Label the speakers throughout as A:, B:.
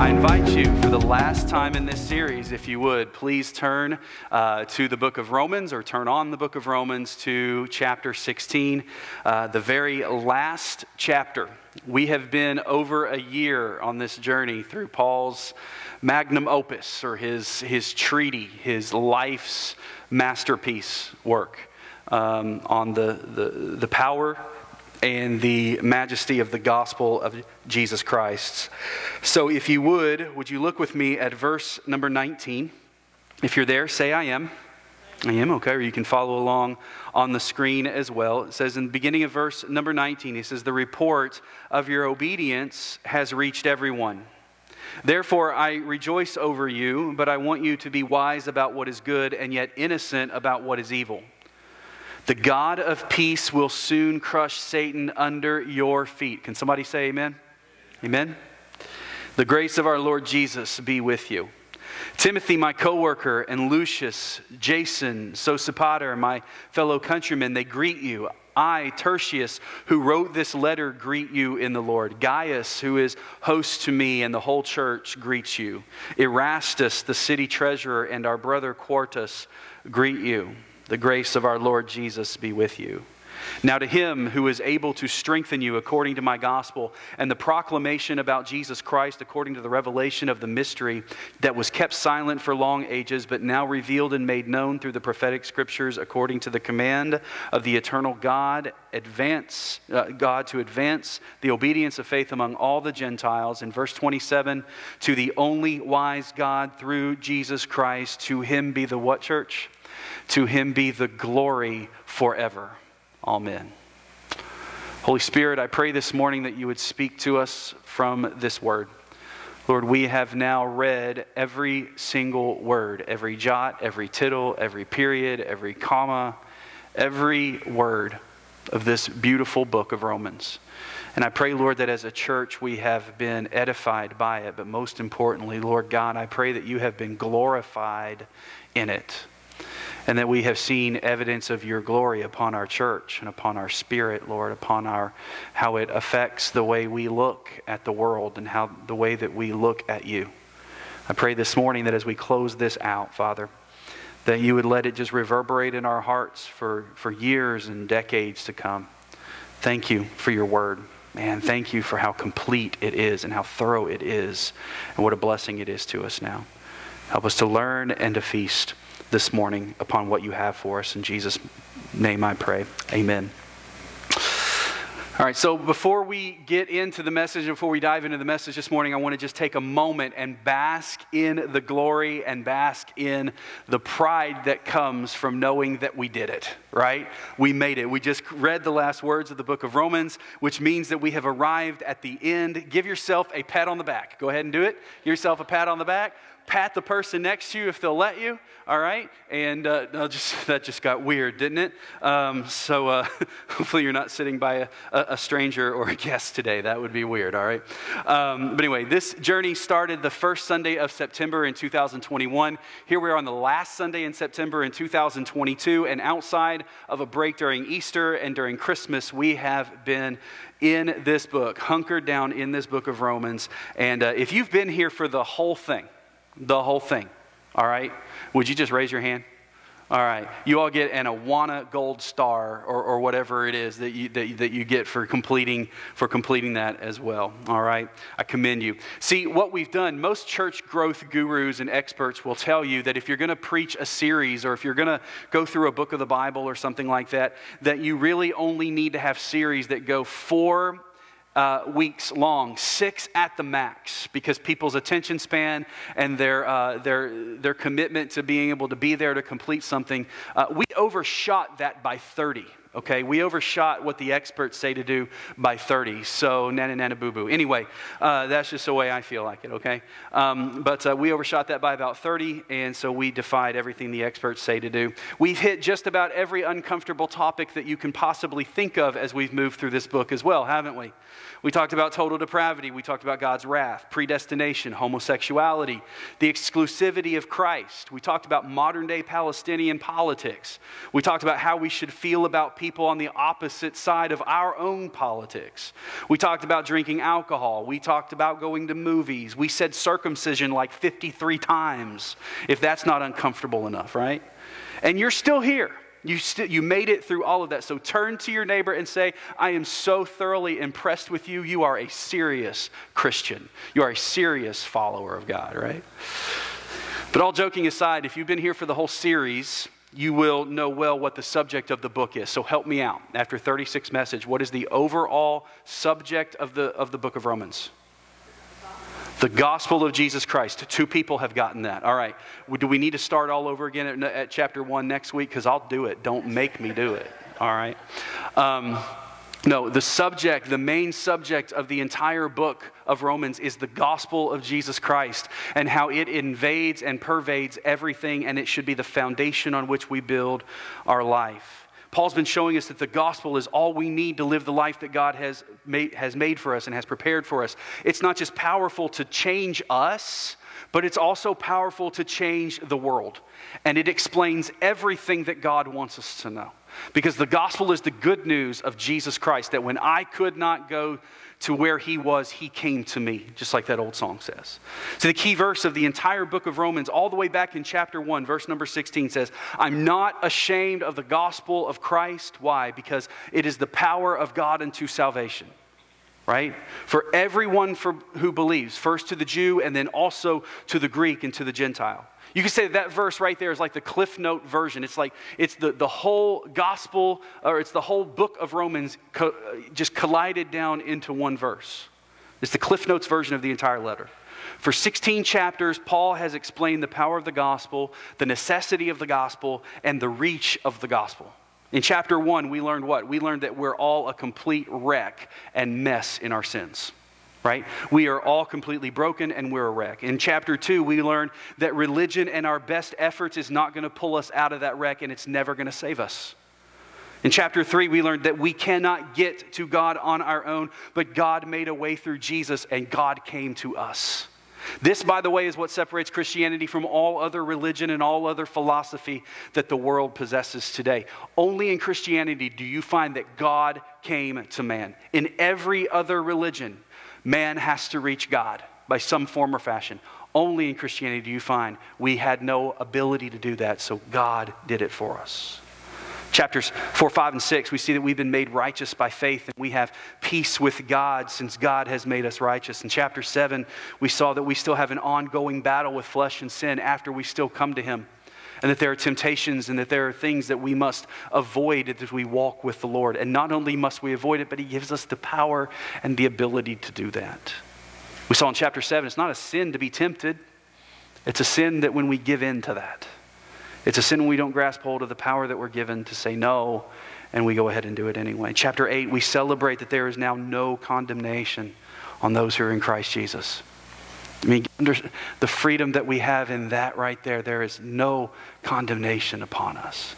A: I invite you for the last time in this series, if you would, please turn uh, to the book of Romans or turn on the book of Romans to chapter 16, uh, the very last chapter. We have been over a year on this journey through Paul's magnum opus or his, his treaty, his life's masterpiece work um, on the, the, the power and the majesty of the gospel of Jesus Christ. So, if you would, would you look with me at verse number 19? If you're there, say, I am. I am, okay, or you can follow along on the screen as well. It says in the beginning of verse number 19, he says, The report of your obedience has reached everyone. Therefore, I rejoice over you, but I want you to be wise about what is good and yet innocent about what is evil. The God of peace will soon crush Satan under your feet. Can somebody say amen? Amen. The grace of our Lord Jesus be with you. Timothy, my coworker, and Lucius, Jason, Sosipater, my fellow countrymen, they greet you. I, Tertius, who wrote this letter, greet you in the Lord. Gaius, who is host to me, and the whole church greets you. Erastus, the city treasurer, and our brother Quartus greet you. The grace of our Lord Jesus be with you. Now, to him who is able to strengthen you according to my gospel and the proclamation about Jesus Christ according to the revelation of the mystery that was kept silent for long ages, but now revealed and made known through the prophetic scriptures according to the command of the eternal God, advance, uh, God to advance the obedience of faith among all the Gentiles. In verse 27, to the only wise God through Jesus Christ, to him be the what church? To him be the glory forever. Amen. Holy Spirit, I pray this morning that you would speak to us from this word. Lord, we have now read every single word, every jot, every tittle, every period, every comma, every word of this beautiful book of Romans. And I pray, Lord, that as a church we have been edified by it, but most importantly, Lord God, I pray that you have been glorified in it and that we have seen evidence of your glory upon our church and upon our spirit, Lord, upon our how it affects the way we look at the world and how the way that we look at you. I pray this morning that as we close this out, Father, that you would let it just reverberate in our hearts for, for years and decades to come. Thank you for your word. Man, thank you for how complete it is and how thorough it is, and what a blessing it is to us now. Help us to learn and to feast this morning upon what you have for us. In Jesus' name I pray. Amen. All right, so before we get into the message, before we dive into the message this morning, I want to just take a moment and bask in the glory and bask in the pride that comes from knowing that we did it, right? We made it. We just read the last words of the book of Romans, which means that we have arrived at the end. Give yourself a pat on the back. Go ahead and do it. Give yourself a pat on the back pat the person next to you if they'll let you, all right? And uh, just, that just got weird, didn't it? Um, so uh, hopefully you're not sitting by a, a, stranger or a guest today. That would be weird, all right? Um, but anyway, this journey started the first Sunday of September in 2021. Here we are on the last Sunday in September in 2022. And outside of a break during Easter and during Christmas, we have been in this book, hunkered down in this book of Romans. And uh, if you've been here for the whole thing, the whole thing. All right? Would you just raise your hand? All right. You all get an Awana Gold Star or, or whatever it is that you, that, that you get for completing, for completing that as well. All right. I commend you. See, what we've done, most church growth gurus and experts will tell you that if you're going to preach a series or if you're going to go through a book of the Bible or something like that, that you really only need to have series that go four uh, weeks long, six at the max, because people's attention span and their, uh, their, their commitment to being able to be there to complete something, uh, we overshot that by 30 okay? We overshot what the experts say to do by 30, so nana nana boo boo. Anyway, uh, that's just the way I feel like it, okay? Um, but uh, we overshot that by about 30, and so we defied everything the experts say to do. We've hit just about every uncomfortable topic that you can possibly think of as we've moved through this book as well, haven't we? We talked about total depravity. We talked about God's wrath, predestination, homosexuality, the exclusivity of Christ. We talked about modern day Palestinian politics. We talked about how we should feel about people on the opposite side of our own politics. We talked about drinking alcohol. We talked about going to movies. We said circumcision like 53 times, if that's not uncomfortable enough, right? And you're still here. You, st- you made it through all of that. So turn to your neighbor and say, I am so thoroughly impressed with you. You are a serious Christian. You are a serious follower of God, right? But all joking aside, if you've been here for the whole series, you will know well what the subject of the book is. So help me out. After 36 message, what is the overall subject of the, of the book of Romans? The gospel of Jesus Christ. Two people have gotten that. All right. Do we need to start all over again at, at chapter one next week? Because I'll do it. Don't make me do it. All right. Um, no, the subject, the main subject of the entire book of Romans is the gospel of Jesus Christ and how it invades and pervades everything, and it should be the foundation on which we build our life. Paul's been showing us that the gospel is all we need to live the life that God has made, has made for us and has prepared for us. It's not just powerful to change us, but it's also powerful to change the world. And it explains everything that God wants us to know. Because the gospel is the good news of Jesus Christ that when I could not go to where he was, he came to me, just like that old song says. So, the key verse of the entire book of Romans, all the way back in chapter 1, verse number 16 says, I'm not ashamed of the gospel of Christ. Why? Because it is the power of God unto salvation right? For everyone for, who believes, first to the Jew and then also to the Greek and to the Gentile. You could say that, verse right there is like the Cliff Note version. It's like it's the, the whole gospel, or it's the whole book of Romans co- uh, just collided down into one verse. It's the Cliff Notes version of the entire letter. For 16 chapters, Paul has explained the power of the gospel, the necessity of the gospel, and the reach of the gospel. In chapter one, we learned what? We learned that we're all a complete wreck and mess in our sins right? We are all completely broken and we're a wreck. In chapter two, we learn that religion and our best efforts is not going to pull us out of that wreck and it's never going to save us. In chapter three, we learned that we cannot get to God on our own, but God made a way through Jesus and God came to us. This, by the way, is what separates Christianity from all other religion and all other philosophy that the world possesses today. Only in Christianity do you find that God came to man. In every other religion, man has to reach God by some form or fashion. Only in Christianity do you find we had no ability to do that, so God did it for us. Chapters 4, 5, and 6, we see that we've been made righteous by faith and we have peace with God since God has made us righteous. In chapter 7, we saw that we still have an ongoing battle with flesh and sin after we still come to Him and that there are temptations and that there are things that we must avoid as we walk with the Lord. And not only must we avoid it, but He gives us the power and the ability to do that. We saw in chapter 7, it's not a sin to be tempted, it's a sin that when we give in to that. It's a sin when we don't grasp hold of the power that we're given to say no, and we go ahead and do it anyway. Chapter 8, we celebrate that there is now no condemnation on those who are in Christ Jesus. I mean, the freedom that we have in that right there, there is no condemnation upon us.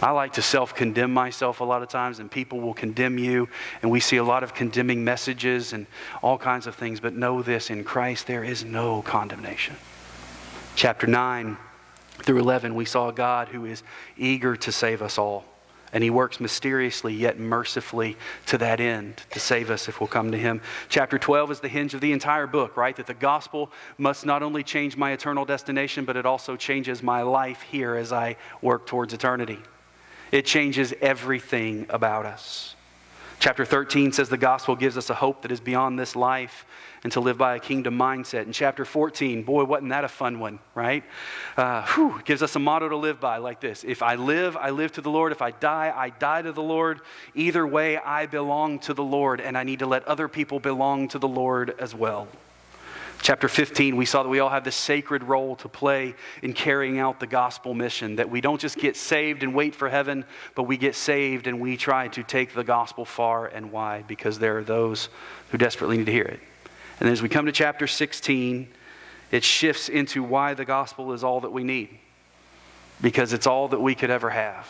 A: I like to self condemn myself a lot of times, and people will condemn you, and we see a lot of condemning messages and all kinds of things. But know this in Christ, there is no condemnation. Chapter 9 through 11, we saw a God who is eager to save us all. And he works mysteriously yet mercifully to that end to save us if we'll come to him. Chapter 12 is the hinge of the entire book, right? That the gospel must not only change my eternal destination, but it also changes my life here as I work towards eternity. It changes everything about us. Chapter 13 says the gospel gives us a hope that is beyond this life and to live by a kingdom mindset. In chapter 14, boy, wasn't that a fun one, right? Uh, whew, gives us a motto to live by like this If I live, I live to the Lord. If I die, I die to the Lord. Either way, I belong to the Lord, and I need to let other people belong to the Lord as well. Chapter 15, we saw that we all have this sacred role to play in carrying out the gospel mission, that we don't just get saved and wait for heaven, but we get saved and we try to take the gospel far and wide because there are those who desperately need to hear it. And as we come to chapter 16, it shifts into why the gospel is all that we need, because it's all that we could ever have.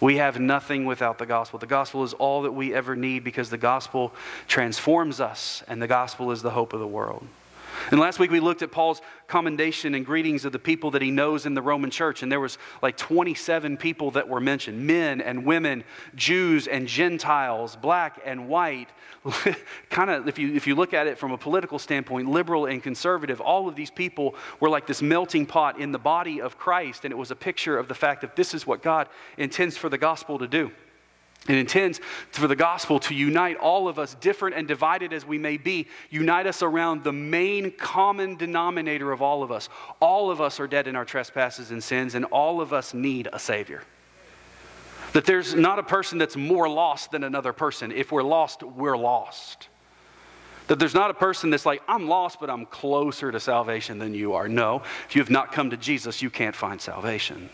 A: We have nothing without the gospel. The gospel is all that we ever need because the gospel transforms us, and the gospel is the hope of the world. And last week we looked at Paul's commendation and greetings of the people that he knows in the Roman church. And there was like 27 people that were mentioned men and women, Jews and Gentiles, black and white. kind of, if you, if you look at it from a political standpoint, liberal and conservative, all of these people were like this melting pot in the body of Christ. And it was a picture of the fact that this is what God intends for the gospel to do. It intends for the gospel to unite all of us, different and divided as we may be, unite us around the main common denominator of all of us. All of us are dead in our trespasses and sins, and all of us need a Savior. That there's not a person that's more lost than another person. If we're lost, we're lost. That there's not a person that's like, I'm lost, but I'm closer to salvation than you are. No, if you have not come to Jesus, you can't find salvation.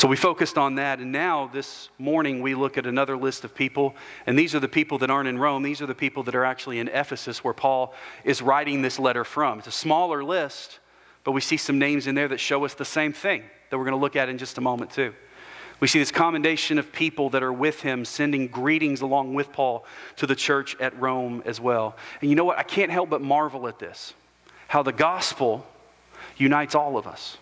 A: So we focused on that, and now this morning we look at another list of people, and these are the people that aren't in Rome. These are the people that are actually in Ephesus, where Paul is writing this letter from. It's a smaller list, but we see some names in there that show us the same thing that we're going to look at in just a moment, too. We see this commendation of people that are with him, sending greetings along with Paul to the church at Rome as well. And you know what? I can't help but marvel at this how the gospel unites all of us.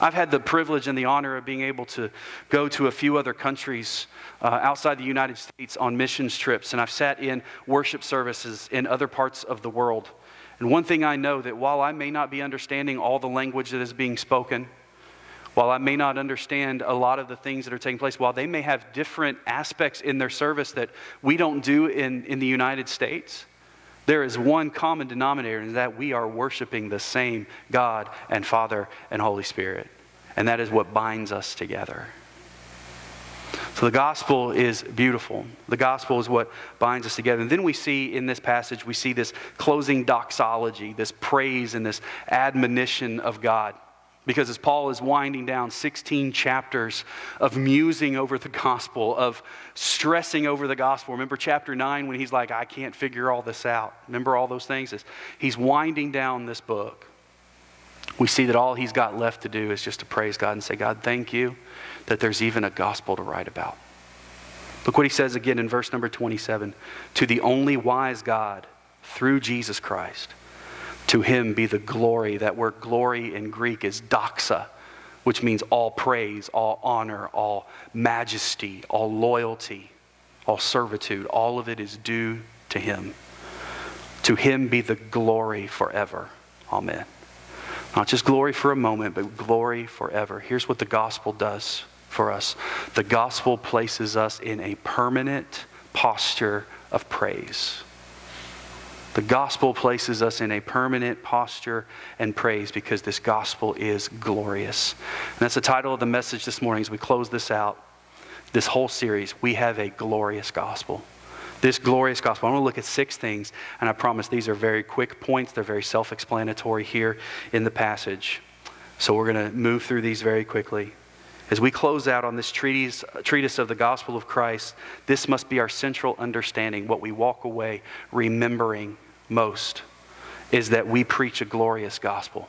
A: I've had the privilege and the honor of being able to go to a few other countries uh, outside the United States on missions trips, and I've sat in worship services in other parts of the world. And one thing I know that while I may not be understanding all the language that is being spoken, while I may not understand a lot of the things that are taking place, while they may have different aspects in their service that we don't do in, in the United States, there is one common denominator, and that we are worshiping the same God and Father and Holy Spirit. And that is what binds us together. So the gospel is beautiful. The gospel is what binds us together. And then we see in this passage, we see this closing doxology, this praise and this admonition of God. Because as Paul is winding down 16 chapters of musing over the gospel, of stressing over the gospel, remember chapter 9 when he's like, I can't figure all this out. Remember all those things? He's winding down this book. We see that all he's got left to do is just to praise God and say, God, thank you that there's even a gospel to write about. Look what he says again in verse number 27 To the only wise God, through Jesus Christ to him be the glory. That word glory in Greek is doxa, which means all praise, all honor, all majesty, all loyalty, all servitude. All of it is due to him. To him be the glory forever. Amen. Not just glory for a moment, but glory forever. Here's what the gospel does for us the gospel places us in a permanent posture of praise. The gospel places us in a permanent posture and praise because this gospel is glorious. And that's the title of the message this morning as we close this out. This whole series, we have a glorious gospel. This glorious gospel. I want to look at six things, and I promise these are very quick points. They're very self explanatory here in the passage. So we're going to move through these very quickly. As we close out on this treatise, treatise of the gospel of Christ, this must be our central understanding. What we walk away remembering most is that we preach a glorious gospel.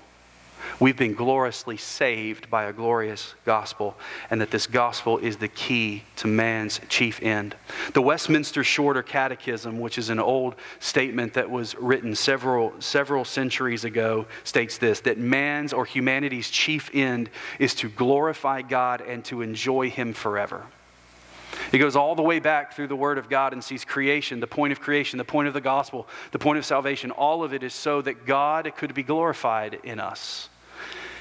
A: We've been gloriously saved by a glorious gospel, and that this gospel is the key to man's chief end. The Westminster Shorter Catechism, which is an old statement that was written several, several centuries ago, states this that man's or humanity's chief end is to glorify God and to enjoy Him forever. It goes all the way back through the Word of God and sees creation, the point of creation, the point of the gospel, the point of salvation. All of it is so that God could be glorified in us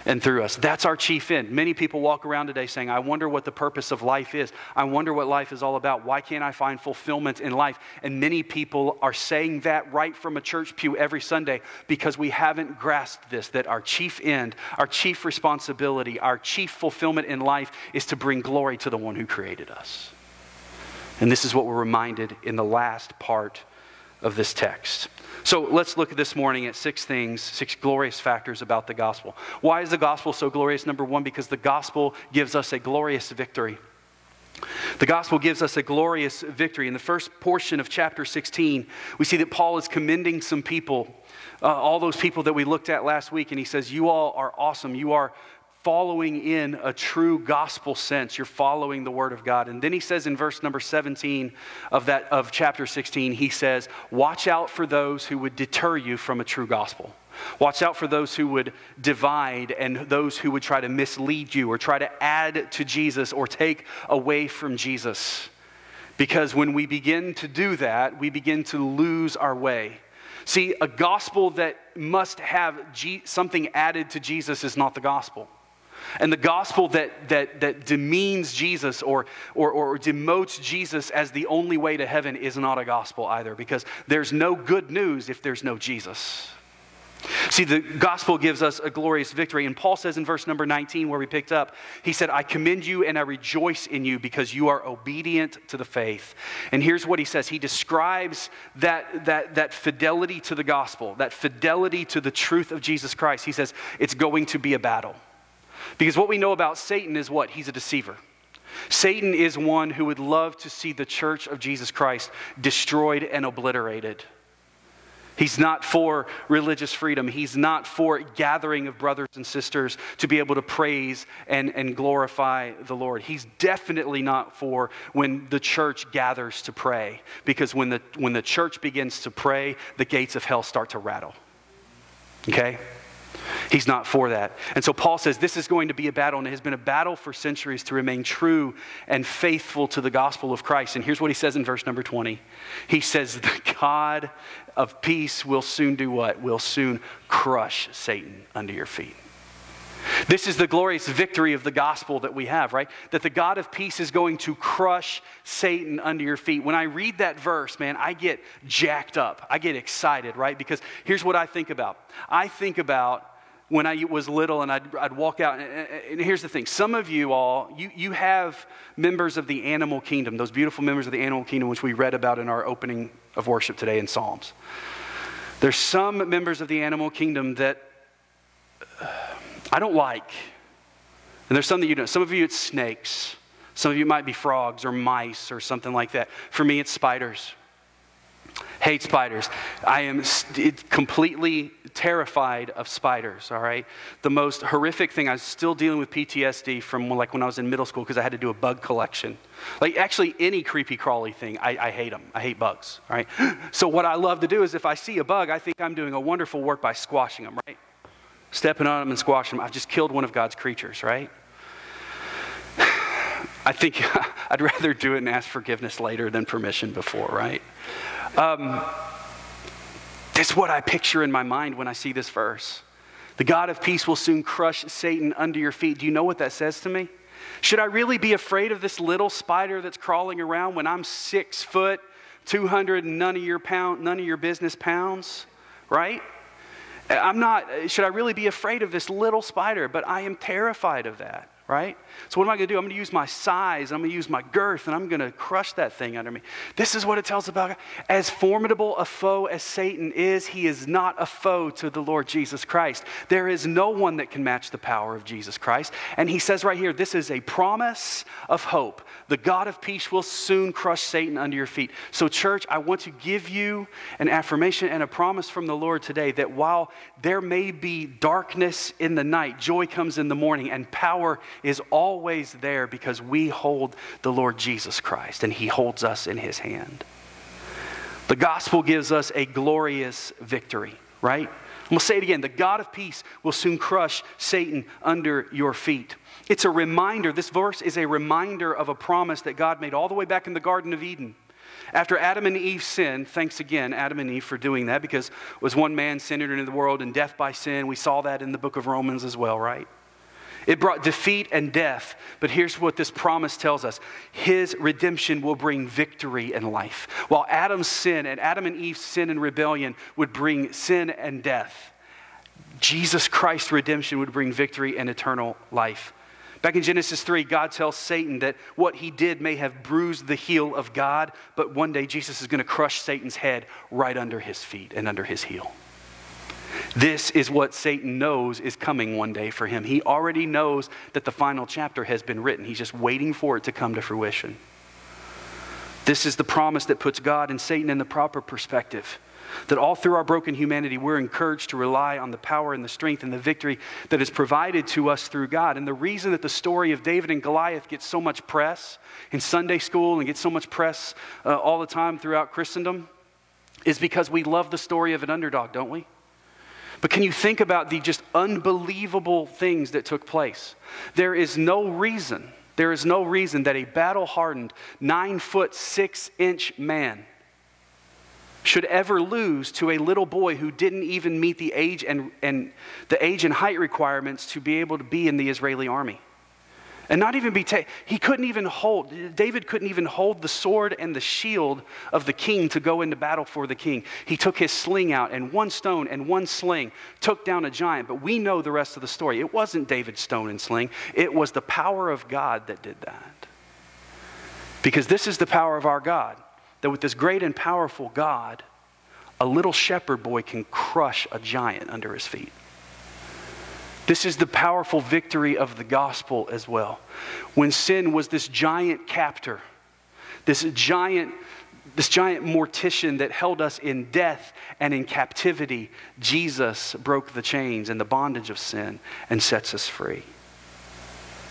A: and through us. That's our chief end. Many people walk around today saying, I wonder what the purpose of life is. I wonder what life is all about. Why can't I find fulfillment in life? And many people are saying that right from a church pew every Sunday because we haven't grasped this that our chief end, our chief responsibility, our chief fulfillment in life is to bring glory to the one who created us. And this is what we're reminded in the last part of this text. So let's look this morning at six things, six glorious factors about the gospel. Why is the gospel so glorious? Number one, because the gospel gives us a glorious victory. The gospel gives us a glorious victory. In the first portion of chapter 16, we see that Paul is commending some people, uh, all those people that we looked at last week, and he says, You all are awesome. You are following in a true gospel sense. You're following the word of God. And then he says in verse number 17 of that of chapter 16, he says, "Watch out for those who would deter you from a true gospel." Watch out for those who would divide and those who would try to mislead you or try to add to Jesus or take away from Jesus. Because when we begin to do that, we begin to lose our way. See, a gospel that must have G- something added to Jesus is not the gospel. And the gospel that, that, that demeans Jesus or, or, or demotes Jesus as the only way to heaven is not a gospel either, because there's no good news if there's no Jesus. See, the gospel gives us a glorious victory. And Paul says in verse number 19, where we picked up, he said, I commend you and I rejoice in you because you are obedient to the faith. And here's what he says He describes that, that, that fidelity to the gospel, that fidelity to the truth of Jesus Christ. He says, it's going to be a battle. Because what we know about Satan is what? He's a deceiver. Satan is one who would love to see the church of Jesus Christ destroyed and obliterated. He's not for religious freedom. He's not for gathering of brothers and sisters to be able to praise and, and glorify the Lord. He's definitely not for when the church gathers to pray, because when the, when the church begins to pray, the gates of hell start to rattle. Okay? He's not for that. And so Paul says this is going to be a battle, and it has been a battle for centuries to remain true and faithful to the gospel of Christ. And here's what he says in verse number 20 He says, The God of peace will soon do what? Will soon crush Satan under your feet. This is the glorious victory of the gospel that we have, right? That the God of peace is going to crush Satan under your feet. When I read that verse, man, I get jacked up. I get excited, right? Because here's what I think about I think about when I was little and I'd, I'd walk out. And, and, here's the thing some of you all, you, you have members of the animal kingdom, those beautiful members of the animal kingdom, which we read about in our opening of worship today in Psalms. There's some members of the animal kingdom that uh, I don't like. And there's some that you don't. Some of you, it's snakes. Some of you might be frogs or mice or something like that. For me, it's spiders hate spiders. I am completely terrified of spiders, all right? The most horrific thing, I was still dealing with PTSD from like when I was in middle school because I had to do a bug collection. Like actually any creepy crawly thing, I, I hate them. I hate bugs, all right? So what I love to do is if I see a bug, I think I'm doing a wonderful work by squashing them, right? Stepping on them and squashing them. I've just killed one of God's creatures, right? I think I'd rather do it and ask forgiveness later than permission before, right? Um, that's what I picture in my mind when I see this verse. The God of peace will soon crush Satan under your feet. Do you know what that says to me? Should I really be afraid of this little spider that's crawling around when I'm six foot, 200 and none of your pound, none of your business pounds, right? I'm not, should I really be afraid of this little spider? But I am terrified of that right? So, what am I going to do? I'm going to use my size, I'm going to use my girth, and I'm going to crush that thing under me. This is what it tells about God. As formidable a foe as Satan is, he is not a foe to the Lord Jesus Christ. There is no one that can match the power of Jesus Christ. And he says right here, this is a promise of hope. The God of peace will soon crush Satan under your feet. So, church, I want to give you an affirmation and a promise from the Lord today that while there may be darkness in the night, joy comes in the morning, and power is always there because we hold the Lord Jesus Christ and he holds us in his hand. The gospel gives us a glorious victory, right? I'm going to say it again. The God of peace will soon crush Satan under your feet. It's a reminder, this verse is a reminder of a promise that God made all the way back in the Garden of Eden. After Adam and Eve sinned, thanks again, Adam and Eve, for doing that, because was one man sin entered into the world and death by sin. We saw that in the book of Romans as well, right? It brought defeat and death. But here's what this promise tells us His redemption will bring victory and life. While Adam's sin and Adam and Eve's sin and rebellion would bring sin and death, Jesus Christ's redemption would bring victory and eternal life. Back in Genesis 3, God tells Satan that what he did may have bruised the heel of God, but one day Jesus is going to crush Satan's head right under his feet and under his heel. This is what Satan knows is coming one day for him. He already knows that the final chapter has been written, he's just waiting for it to come to fruition. This is the promise that puts God and Satan in the proper perspective. That all through our broken humanity, we're encouraged to rely on the power and the strength and the victory that is provided to us through God. And the reason that the story of David and Goliath gets so much press in Sunday school and gets so much press uh, all the time throughout Christendom is because we love the story of an underdog, don't we? But can you think about the just unbelievable things that took place? There is no reason, there is no reason that a battle hardened, nine foot, six inch man should ever lose to a little boy who didn't even meet the age and, and the age and height requirements to be able to be in the Israeli army. And not even be taken. He couldn't even hold, David couldn't even hold the sword and the shield of the king to go into battle for the king. He took his sling out, and one stone and one sling took down a giant. But we know the rest of the story. It wasn't David's stone and sling, it was the power of God that did that. Because this is the power of our God that with this great and powerful God, a little shepherd boy can crush a giant under his feet. This is the powerful victory of the gospel as well. When sin was this giant captor, this giant, this giant mortician that held us in death and in captivity, Jesus broke the chains and the bondage of sin and sets us free.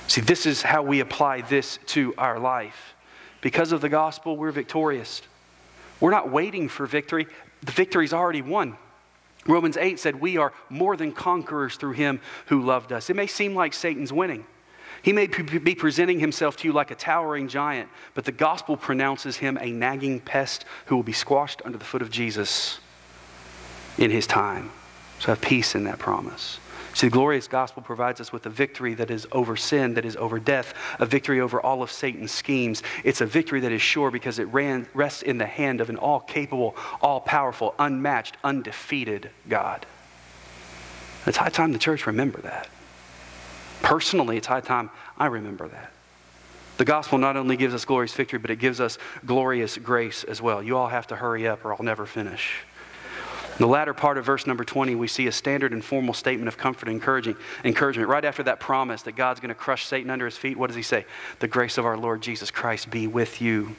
A: See, this is how we apply this to our life. Because of the gospel, we're victorious. We're not waiting for victory, the victory's already won. Romans 8 said, We are more than conquerors through him who loved us. It may seem like Satan's winning. He may be presenting himself to you like a towering giant, but the gospel pronounces him a nagging pest who will be squashed under the foot of Jesus in his time. So have peace in that promise. See, the glorious gospel provides us with a victory that is over sin, that is over death, a victory over all of Satan's schemes. It's a victory that is sure because it ran, rests in the hand of an all capable, all powerful, unmatched, undefeated God. It's high time the church remember that. Personally, it's high time I remember that. The gospel not only gives us glorious victory, but it gives us glorious grace as well. You all have to hurry up or I'll never finish. In the latter part of verse number 20, we see a standard and formal statement of comfort and encouraging, encouragement. Right after that promise that God's going to crush Satan under his feet, what does he say? The grace of our Lord Jesus Christ be with you.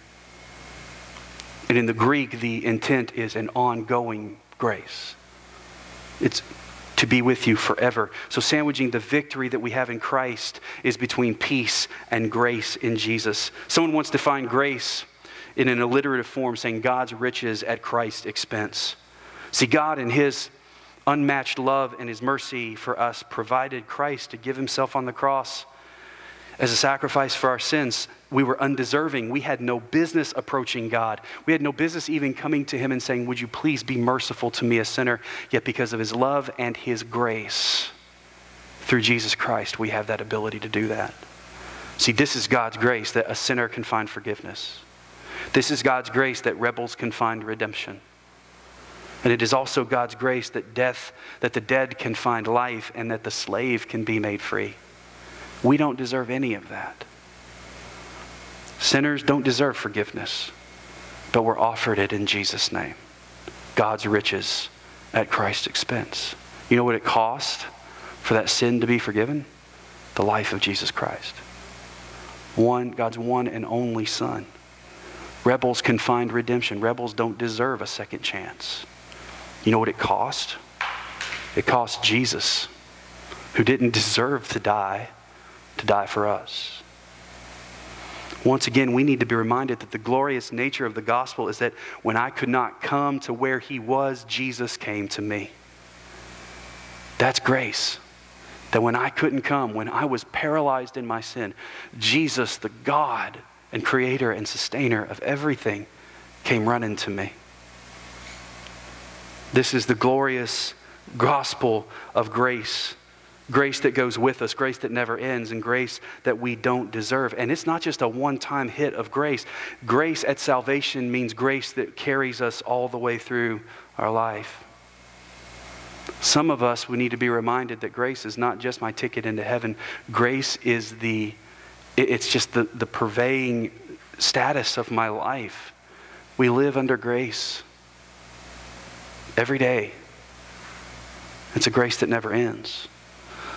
A: And in the Greek, the intent is an ongoing grace. It's to be with you forever. So, sandwiching the victory that we have in Christ is between peace and grace in Jesus. Someone once defined grace in an alliterative form, saying God's riches at Christ's expense. See, God, in His unmatched love and His mercy for us, provided Christ to give Himself on the cross as a sacrifice for our sins. We were undeserving. We had no business approaching God. We had no business even coming to Him and saying, Would you please be merciful to me, a sinner? Yet, because of His love and His grace, through Jesus Christ, we have that ability to do that. See, this is God's grace that a sinner can find forgiveness. This is God's grace that rebels can find redemption. And it is also God's grace that death, that the dead can find life and that the slave can be made free. We don't deserve any of that. Sinners don't deserve forgiveness, but we're offered it in Jesus' name. God's riches at Christ's expense. You know what it cost for that sin to be forgiven? The life of Jesus Christ. One, God's one and only Son. Rebels can find redemption. Rebels don't deserve a second chance. You know what it cost? It cost Jesus, who didn't deserve to die, to die for us. Once again, we need to be reminded that the glorious nature of the gospel is that when I could not come to where he was, Jesus came to me. That's grace. That when I couldn't come, when I was paralyzed in my sin, Jesus, the God and creator and sustainer of everything, came running to me. This is the glorious gospel of grace. Grace that goes with us, grace that never ends, and grace that we don't deserve. And it's not just a one time hit of grace. Grace at salvation means grace that carries us all the way through our life. Some of us, we need to be reminded that grace is not just my ticket into heaven. Grace is the, it's just the, the purveying status of my life. We live under grace every day. It's a grace that never ends.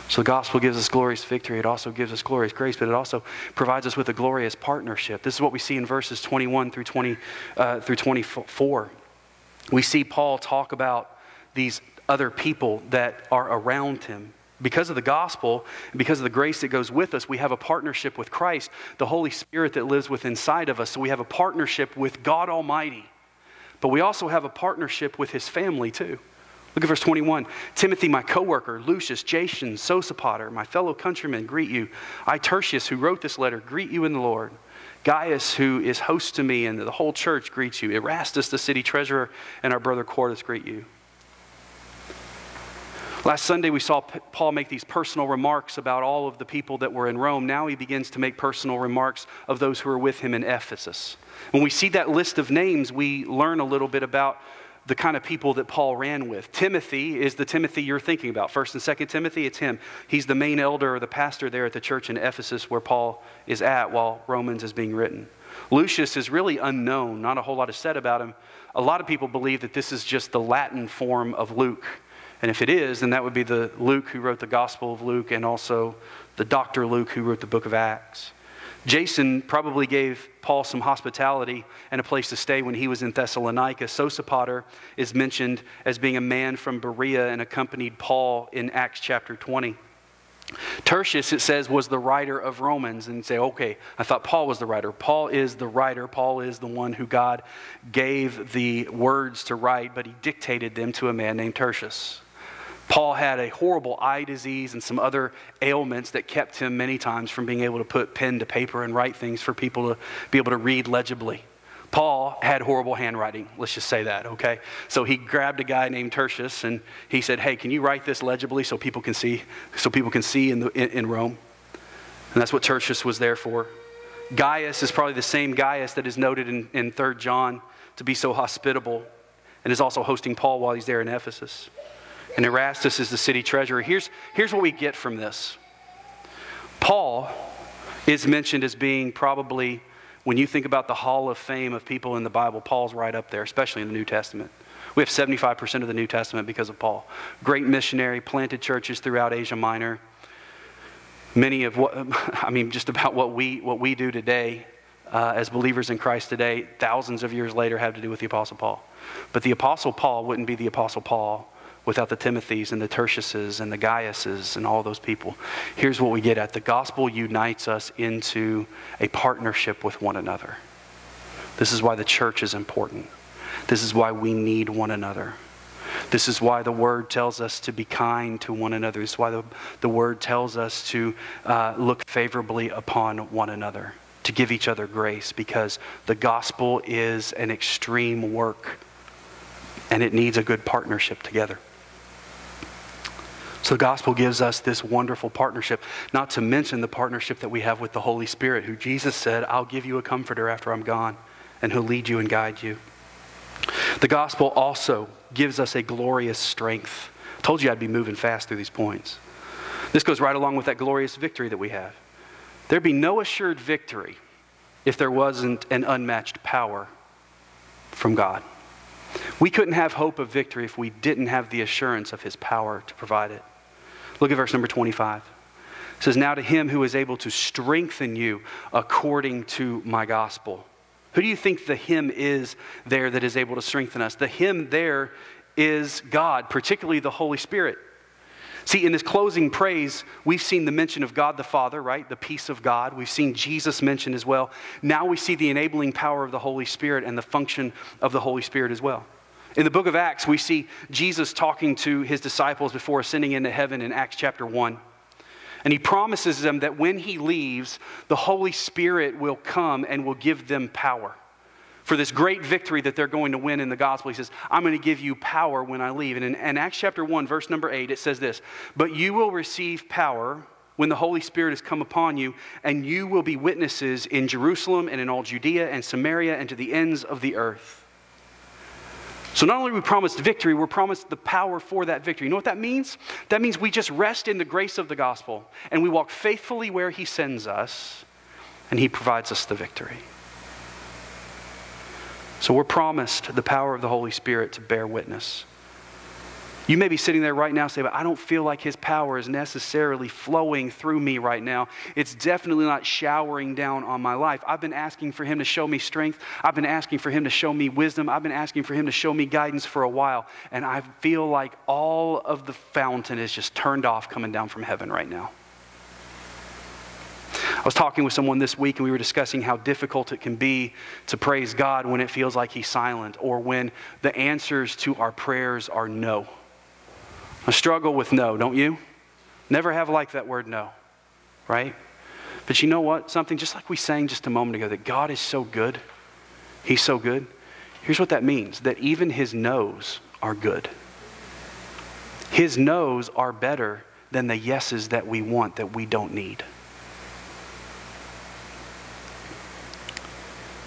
A: So the gospel gives us glorious victory. It also gives us glorious grace, but it also provides us with a glorious partnership. This is what we see in verses 21 through 20 uh, through 24. We see Paul talk about these other people that are around him. Because of the gospel, because of the grace that goes with us, we have a partnership with Christ, the Holy Spirit that lives within inside of us. So we have a partnership with God Almighty. But we also have a partnership with his family too. Look at verse 21. Timothy, my co-worker, Lucius, Jason, Sosipater, my fellow countrymen, greet you. I, Tertius, who wrote this letter, greet you in the Lord. Gaius, who is host to me, and the whole church greets you. Erastus, the city treasurer, and our brother Quartus greet you. Last Sunday, we saw Paul make these personal remarks about all of the people that were in Rome. Now he begins to make personal remarks of those who were with him in Ephesus. When we see that list of names, we learn a little bit about the kind of people that Paul ran with. Timothy is the Timothy you're thinking about. First and second Timothy, it's him. He's the main elder or the pastor there at the church in Ephesus where Paul is at while Romans is being written. Lucius is really unknown, not a whole lot is said about him. A lot of people believe that this is just the Latin form of Luke. And if it is, then that would be the Luke who wrote the Gospel of Luke and also the Dr. Luke who wrote the book of Acts. Jason probably gave Paul some hospitality and a place to stay when he was in Thessalonica. Sosipater is mentioned as being a man from Berea and accompanied Paul in Acts chapter 20. Tertius, it says, was the writer of Romans. And say, okay, I thought Paul was the writer. Paul is the writer. Paul is the one who God gave the words to write, but he dictated them to a man named Tertius. Paul had a horrible eye disease and some other ailments that kept him many times from being able to put pen to paper and write things for people to be able to read legibly. Paul had horrible handwriting, let's just say that, okay? So he grabbed a guy named Tertius and he said, Hey, can you write this legibly so people can see, so people can see in, the, in, in Rome? And that's what Tertius was there for. Gaius is probably the same Gaius that is noted in, in 3 John to be so hospitable and is also hosting Paul while he's there in Ephesus and Erastus is the city treasurer. Here's, here's what we get from this Paul is mentioned as being probably, when you think about the hall of fame of people in the Bible, Paul's right up there, especially in the New Testament. We have 75% of the New Testament because of Paul. Great missionary, planted churches throughout Asia Minor. Many of what, I mean, just about what we, what we do today uh, as believers in Christ today, thousands of years later, have to do with the Apostle Paul. But the Apostle Paul wouldn't be the Apostle Paul without the Timothys and the Tertiuses and the Gaiuses and all those people. Here's what we get at the gospel unites us into a partnership with one another. This is why the church is important. This is why we need one another. This is why the word tells us to be kind to one another. This is why the, the word tells us to uh, look favorably upon one another, to give each other grace, because the gospel is an extreme work and it needs a good partnership together. So the gospel gives us this wonderful partnership, not to mention the partnership that we have with the Holy Spirit, who Jesus said, I'll give you a comforter after I'm gone, and who'll lead you and guide you. The gospel also gives us a glorious strength. I told you I'd be moving fast through these points. This goes right along with that glorious victory that we have. There'd be no assured victory if there wasn't an unmatched power from God. We couldn't have hope of victory if we didn't have the assurance of his power to provide it. Look at verse number 25. It says, Now to him who is able to strengthen you according to my gospel. Who do you think the him is there that is able to strengthen us? The him there is God, particularly the Holy Spirit. See, in this closing praise, we've seen the mention of God the Father, right? The peace of God. We've seen Jesus mentioned as well. Now we see the enabling power of the Holy Spirit and the function of the Holy Spirit as well. In the book of Acts, we see Jesus talking to his disciples before ascending into heaven in Acts chapter 1. And he promises them that when he leaves, the Holy Spirit will come and will give them power. For this great victory that they're going to win in the gospel, he says, I'm going to give you power when I leave. And in, in Acts chapter 1, verse number 8, it says this But you will receive power when the Holy Spirit has come upon you, and you will be witnesses in Jerusalem and in all Judea and Samaria and to the ends of the earth. So not only are we promised victory, we're promised the power for that victory. You know what that means? That means we just rest in the grace of the gospel and we walk faithfully where He sends us and He provides us the victory. So we're promised the power of the Holy Spirit to bear witness. You may be sitting there right now saying, but I don't feel like his power is necessarily flowing through me right now. It's definitely not showering down on my life. I've been asking for him to show me strength. I've been asking for him to show me wisdom. I've been asking for him to show me guidance for a while. And I feel like all of the fountain is just turned off coming down from heaven right now. I was talking with someone this week and we were discussing how difficult it can be to praise God when it feels like He's silent or when the answers to our prayers are no. I struggle with no, don't you? Never have liked that word no, right? But you know what? Something just like we sang just a moment ago that God is so good. He's so good. Here's what that means that even his no's are good. His no's are better than the yeses that we want that we don't need.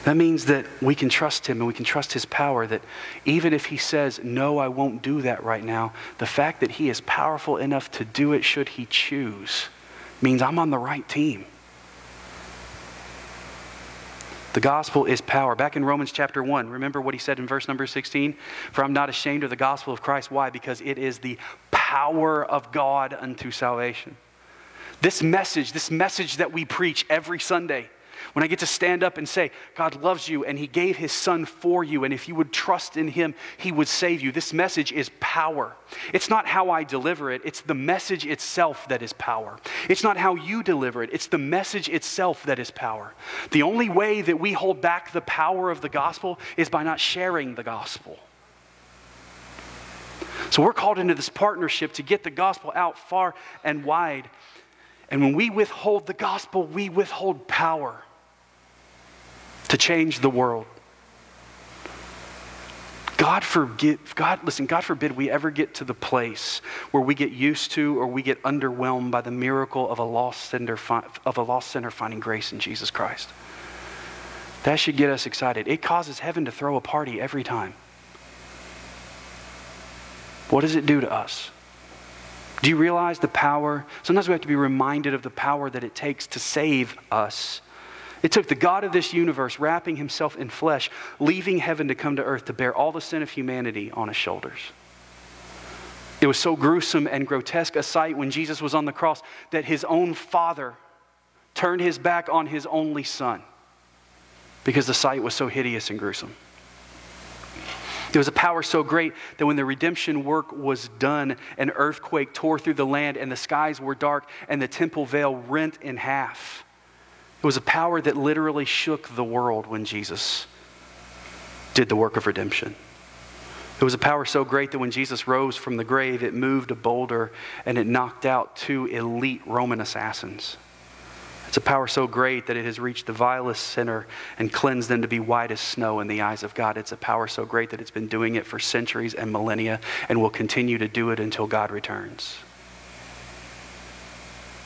A: That means that we can trust him and we can trust his power. That even if he says, No, I won't do that right now, the fact that he is powerful enough to do it should he choose means I'm on the right team. The gospel is power. Back in Romans chapter 1, remember what he said in verse number 16? For I'm not ashamed of the gospel of Christ. Why? Because it is the power of God unto salvation. This message, this message that we preach every Sunday, when I get to stand up and say, God loves you and He gave His Son for you, and if you would trust in Him, He would save you. This message is power. It's not how I deliver it, it's the message itself that is power. It's not how you deliver it, it's the message itself that is power. The only way that we hold back the power of the gospel is by not sharing the gospel. So we're called into this partnership to get the gospel out far and wide. And when we withhold the gospel, we withhold power to change the world. God forbid, God, listen, God forbid we ever get to the place where we get used to or we get underwhelmed by the miracle of a lost sinner, of a lost sinner finding grace in Jesus Christ. That should get us excited. It causes heaven to throw a party every time. What does it do to us? Do you realize the power? Sometimes we have to be reminded of the power that it takes to save us it took the God of this universe wrapping himself in flesh, leaving heaven to come to earth to bear all the sin of humanity on his shoulders. It was so gruesome and grotesque a sight when Jesus was on the cross that his own father turned his back on his only son because the sight was so hideous and gruesome. There was a power so great that when the redemption work was done, an earthquake tore through the land and the skies were dark and the temple veil rent in half. It was a power that literally shook the world when Jesus did the work of redemption. It was a power so great that when Jesus rose from the grave, it moved a boulder and it knocked out two elite Roman assassins. It's a power so great that it has reached the vilest sinner and cleansed them to be white as snow in the eyes of God. It's a power so great that it's been doing it for centuries and millennia and will continue to do it until God returns.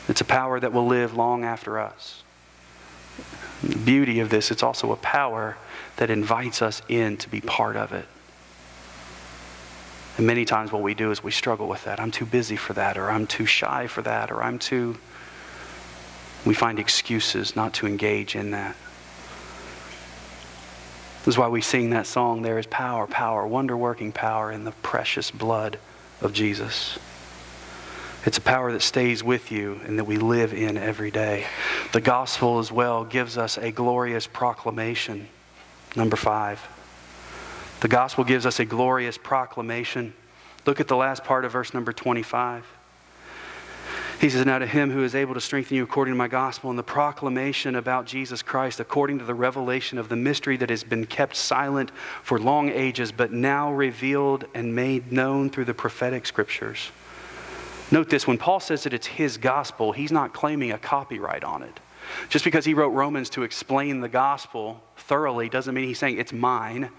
A: It's a power that will live long after us. The beauty of this, it's also a power that invites us in to be part of it. And many times what we do is we struggle with that. I'm too busy for that, or I'm too shy for that, or I'm too. We find excuses not to engage in that. This is why we sing that song, There is power, power, wonder working power in the precious blood of Jesus. It's a power that stays with you and that we live in every day. The gospel, as well, gives us a glorious proclamation. Number five. The gospel gives us a glorious proclamation. Look at the last part of verse number 25. He says, Now to him who is able to strengthen you according to my gospel and the proclamation about Jesus Christ, according to the revelation of the mystery that has been kept silent for long ages, but now revealed and made known through the prophetic scriptures Note this when Paul says that it's his gospel, he's not claiming a copyright on it. Just because he wrote Romans to explain the gospel thoroughly doesn't mean he's saying it's mine.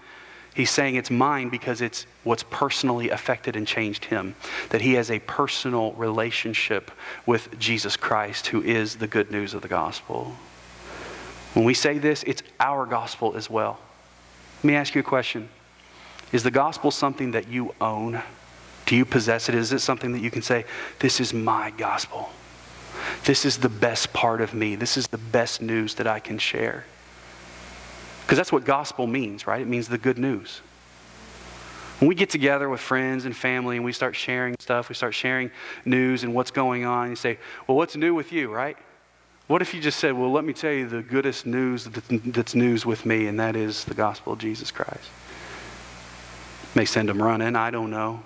A: He's saying it's mine because it's what's personally affected and changed him. That he has a personal relationship with Jesus Christ, who is the good news of the gospel. When we say this, it's our gospel as well. Let me ask you a question Is the gospel something that you own? Do you possess it? Is it something that you can say, This is my gospel? This is the best part of me. This is the best news that I can share. Because that's what gospel means, right? It means the good news. When we get together with friends and family and we start sharing stuff, we start sharing news and what's going on, you say, Well, what's new with you, right? What if you just said, Well, let me tell you the goodest news that's news with me, and that is the gospel of Jesus Christ? May send them running, I don't know.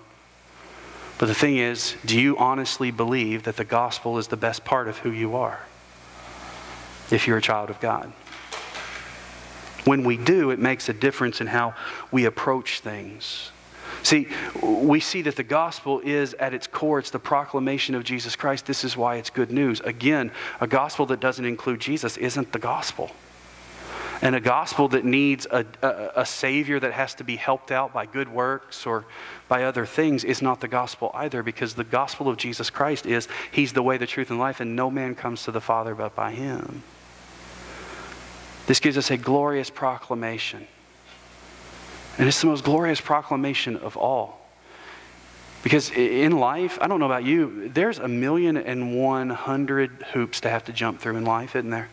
A: But the thing is, do you honestly believe that the gospel is the best part of who you are? If you're a child of God. When we do, it makes a difference in how we approach things. See, we see that the gospel is at its core, it's the proclamation of Jesus Christ. This is why it's good news. Again, a gospel that doesn't include Jesus isn't the gospel. And a gospel that needs a, a, a, Savior that has to be helped out by good works or by other things is not the gospel either, because the gospel of Jesus Christ is He's the way, the truth, and life, and no man comes to the Father but by Him. This gives us a glorious proclamation. And it's the most glorious proclamation of all. Because in life, I don't know about you, there's a million and one hundred hoops to have to jump through in life, isn't there?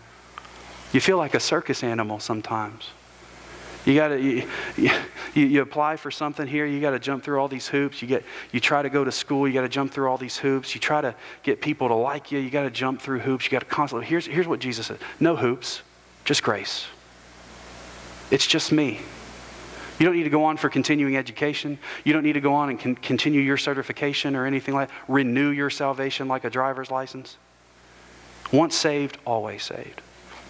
A: You feel like a circus animal sometimes. You got to you, you, you, apply for something here. You got to jump through all these hoops. You get you try to go to school. You got to jump through all these hoops. You try to get people to like you. You got to jump through hoops. You got to constantly. Here's here's what Jesus said: No hoops, just grace. It's just me. You don't need to go on for continuing education. You don't need to go on and con- continue your certification or anything like that. Renew your salvation like a driver's license. Once saved, always saved.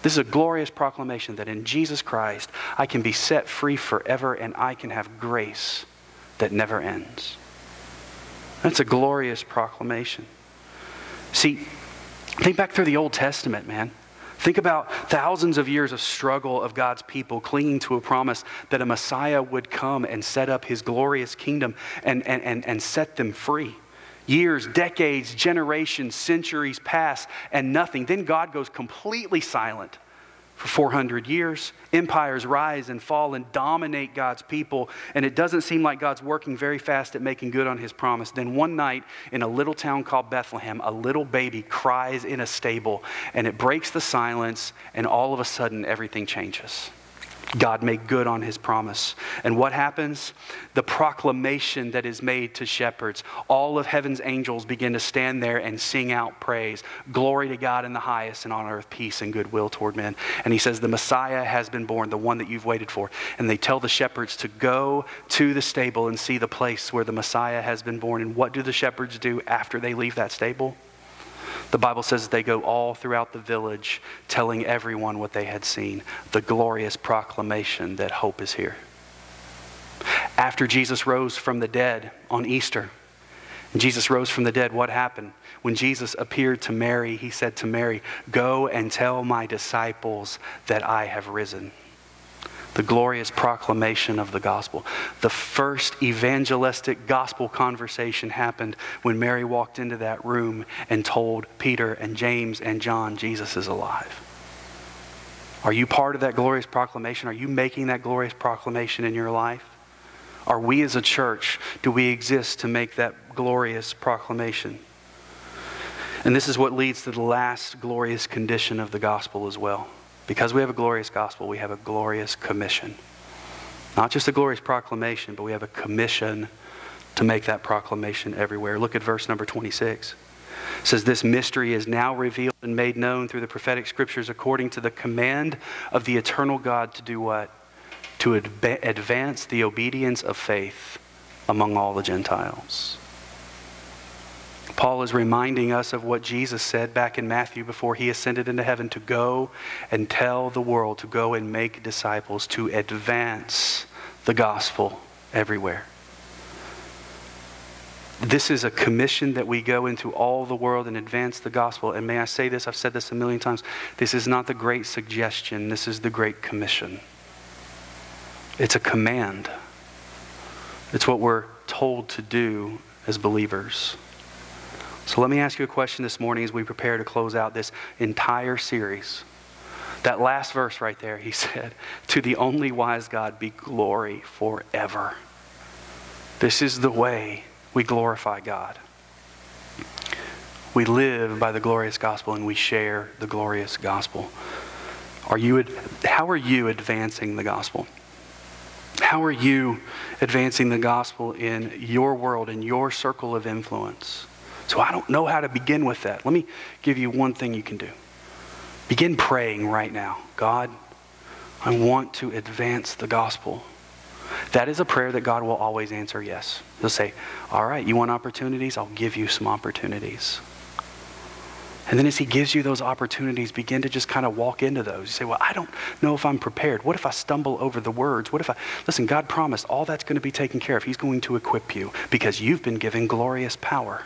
A: This is a glorious proclamation that in Jesus Christ I can be set free forever and I can have grace that never ends. That's a glorious proclamation. See, think back through the Old Testament, man. Think about thousands of years of struggle of God's people clinging to a promise that a Messiah would come and set up his glorious kingdom and, and, and, and set them free. Years, decades, generations, centuries pass, and nothing. Then God goes completely silent for 400 years. Empires rise and fall and dominate God's people, and it doesn't seem like God's working very fast at making good on his promise. Then one night in a little town called Bethlehem, a little baby cries in a stable, and it breaks the silence, and all of a sudden everything changes. God made good on his promise. And what happens? The proclamation that is made to shepherds. All of heaven's angels begin to stand there and sing out praise. Glory to God in the highest, and on earth peace and goodwill toward men. And he says, The Messiah has been born, the one that you've waited for. And they tell the shepherds to go to the stable and see the place where the Messiah has been born. And what do the shepherds do after they leave that stable? The Bible says they go all throughout the village telling everyone what they had seen the glorious proclamation that hope is here. After Jesus rose from the dead on Easter, Jesus rose from the dead, what happened? When Jesus appeared to Mary, he said to Mary, Go and tell my disciples that I have risen the glorious proclamation of the gospel. The first evangelistic gospel conversation happened when Mary walked into that room and told Peter and James and John, Jesus is alive. Are you part of that glorious proclamation? Are you making that glorious proclamation in your life? Are we as a church, do we exist to make that glorious proclamation? And this is what leads to the last glorious condition of the gospel as well. Because we have a glorious gospel, we have a glorious commission. Not just a glorious proclamation, but we have a commission to make that proclamation everywhere. Look at verse number 26. It says, This mystery is now revealed and made known through the prophetic scriptures according to the command of the eternal God to do what? To advance the obedience of faith among all the Gentiles. Paul is reminding us of what Jesus said back in Matthew before he ascended into heaven to go and tell the world, to go and make disciples, to advance the gospel everywhere. This is a commission that we go into all the world and advance the gospel. And may I say this? I've said this a million times. This is not the great suggestion, this is the great commission. It's a command, it's what we're told to do as believers. So let me ask you a question this morning as we prepare to close out this entire series. That last verse right there, he said, To the only wise God be glory forever. This is the way we glorify God. We live by the glorious gospel and we share the glorious gospel. Are you, how are you advancing the gospel? How are you advancing the gospel in your world, in your circle of influence? So I don't know how to begin with that. Let me give you one thing you can do. Begin praying right now. God, I want to advance the gospel. That is a prayer that God will always answer yes. He'll say, All right, you want opportunities? I'll give you some opportunities. And then as he gives you those opportunities, begin to just kind of walk into those. You say, Well, I don't know if I'm prepared. What if I stumble over the words? What if I. Listen, God promised all that's going to be taken care of. He's going to equip you because you've been given glorious power.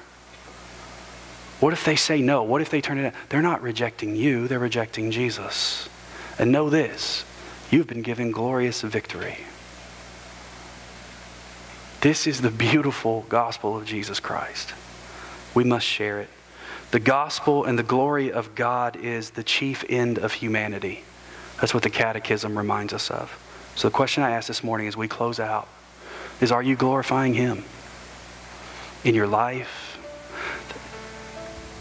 A: What if they say no? What if they turn it down? They're not rejecting you, they're rejecting Jesus. And know this you've been given glorious victory. This is the beautiful gospel of Jesus Christ. We must share it. The gospel and the glory of God is the chief end of humanity. That's what the catechism reminds us of. So the question I ask this morning as we close out is Are you glorifying Him in your life?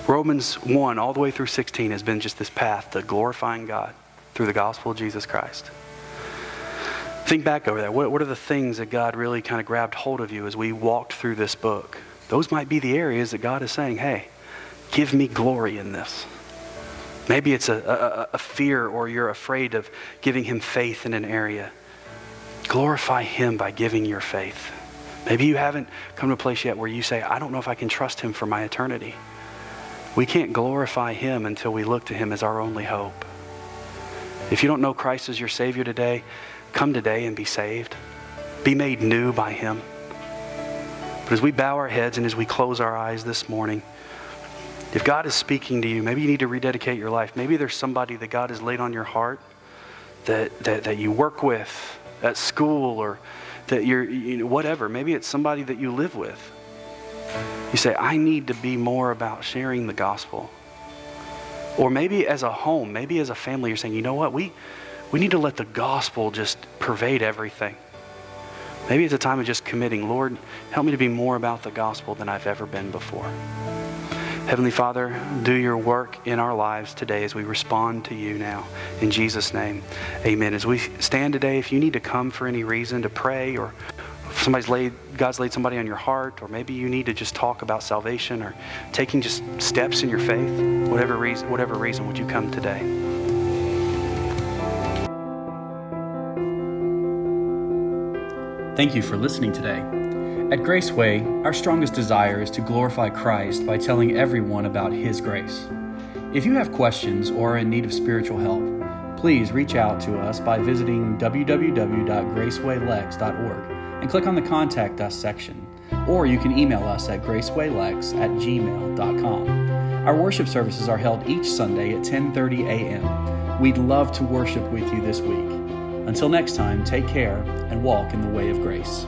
A: Romans 1 all the way through 16 has been just this path to glorifying God through the gospel of Jesus Christ. Think back over that. What, what are the things that God really kind of grabbed hold of you as we walked through this book? Those might be the areas that God is saying, hey, Give me glory in this. Maybe it's a, a, a, fear or you're afraid of giving him faith in an area. Glorify him by giving your faith. Maybe you haven't come to a place yet where you say, I don't know if I can trust him for my eternity. We can't glorify him until we look to him as our only hope. If you don't know Christ as your Savior today, come today and be saved. Be made new by him. But as we bow our heads and as we close our eyes this morning, if God is speaking to you, maybe you need to rededicate your life. Maybe there's somebody that God has laid on your heart that, that, that you work with at school or that you're, you know, whatever. Maybe it's somebody that you live with. You say, I need to be more about sharing the gospel. Or maybe as a home, maybe as a family, you're saying, you know what, we, we need to let the gospel just pervade everything. Maybe it's a time of just committing, Lord, help me to be more about the gospel than I've ever been before. Heavenly Father, do your work in our lives today as we respond to you now. In Jesus' name, amen. As we stand today, if you need to come for any reason to pray or somebody's laid, God's laid somebody on your heart, or maybe you need to just talk about salvation or taking just steps in your faith, whatever reason, whatever reason, would you come today?
B: Thank you for listening today. At Graceway, our strongest desire is to glorify Christ by telling everyone about His grace. If you have questions or are in need of spiritual help, please reach out to us by visiting www.gracewaylex.org and click on the Contact Us section, or you can email us at gracewaylex at gmail.com. Our worship services are held each Sunday at 10:30 a.m. We'd love to worship with you this week. Until next time, take care and walk in the way of grace.